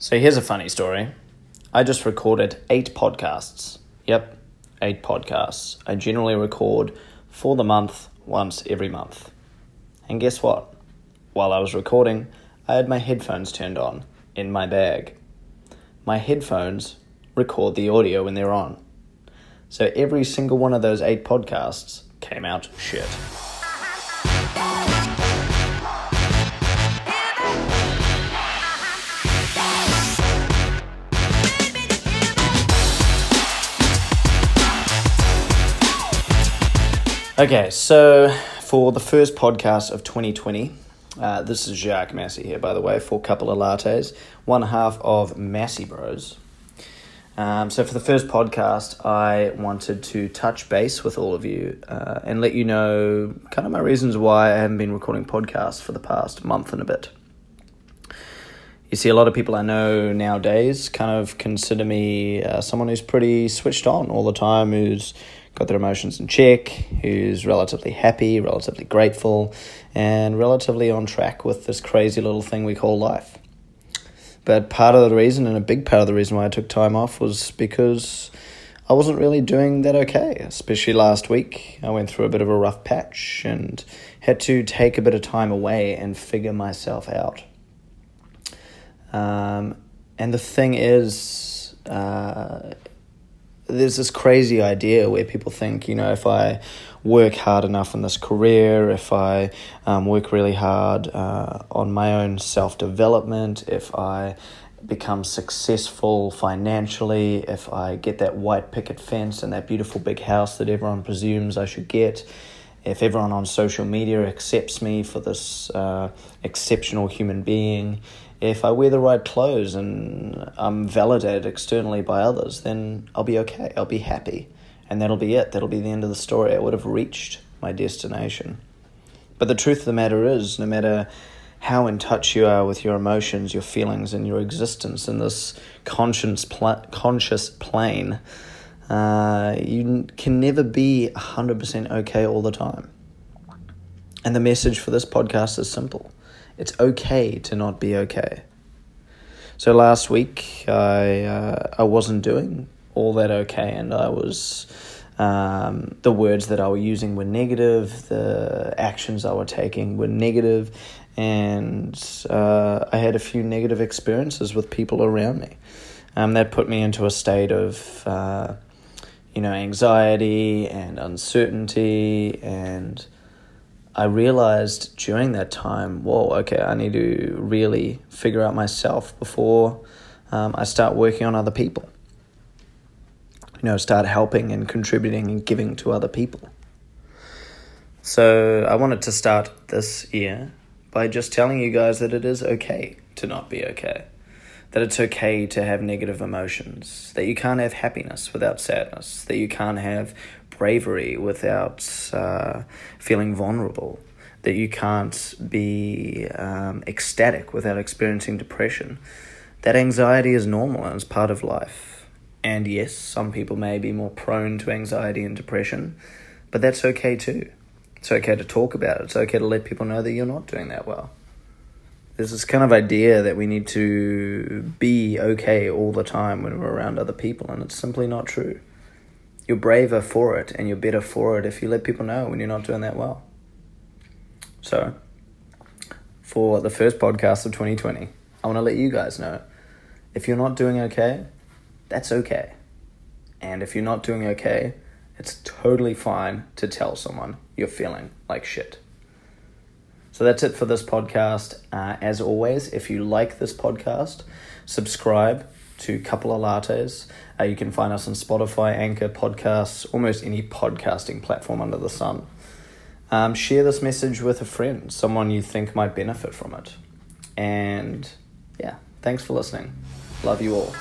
So here's a funny story. I just recorded eight podcasts. Yep, eight podcasts. I generally record for the month once every month. And guess what? While I was recording, I had my headphones turned on in my bag. My headphones record the audio when they're on. So every single one of those eight podcasts came out shit. Okay, so for the first podcast of 2020, uh, this is Jacques Massey here, by the way, for a couple of lattes, one half of Massey Bros. Um, so for the first podcast, I wanted to touch base with all of you uh, and let you know kind of my reasons why I haven't been recording podcasts for the past month and a bit. You see, a lot of people I know nowadays kind of consider me uh, someone who's pretty switched on all the time, who's got their emotions in check, who's relatively happy, relatively grateful, and relatively on track with this crazy little thing we call life. But part of the reason, and a big part of the reason why I took time off, was because I wasn't really doing that okay. Especially last week, I went through a bit of a rough patch and had to take a bit of time away and figure myself out. Um, and the thing is, uh, there's this crazy idea where people think, you know, if I work hard enough in this career, if I um, work really hard uh, on my own self development, if I become successful financially, if I get that white picket fence and that beautiful big house that everyone presumes I should get, if everyone on social media accepts me for this uh, exceptional human being, if I wear the right clothes and I'm validated externally by others, then I'll be okay. I'll be happy. And that'll be it. That'll be the end of the story. I would have reached my destination. But the truth of the matter is, no matter how in touch you are with your emotions, your feelings, and your existence in this conscious, pl- conscious plane, uh, you can never be 100% okay all the time. And the message for this podcast is simple it's okay to not be okay. So last week I uh, I wasn't doing all that okay, and I was um, the words that I was using were negative, the actions I was taking were negative, and uh, I had a few negative experiences with people around me. Um, that put me into a state of uh, you know anxiety and uncertainty and I realized during that time, whoa, okay, I need to really figure out myself before um, I start working on other people. You know, start helping and contributing and giving to other people. So I wanted to start this year by just telling you guys that it is okay to not be okay. That it's okay to have negative emotions. That you can't have happiness without sadness. That you can't have bravery without uh, feeling vulnerable, that you can't be um, ecstatic without experiencing depression. That anxiety is normal and it's part of life. And yes, some people may be more prone to anxiety and depression, but that's okay too. It's okay to talk about it. It's okay to let people know that you're not doing that well. There's this kind of idea that we need to be okay all the time when we're around other people, and it's simply not true you're braver for it and you're better for it if you let people know when you're not doing that well. So, for the first podcast of 2020, I want to let you guys know if you're not doing okay, that's okay. And if you're not doing okay, it's totally fine to tell someone you're feeling like shit. So that's it for this podcast. Uh, as always, if you like this podcast, subscribe to Couple of Lattes. Uh, you can find us on Spotify, Anchor, Podcasts, almost any podcasting platform under the sun. Um, share this message with a friend, someone you think might benefit from it. And yeah, thanks for listening. Love you all.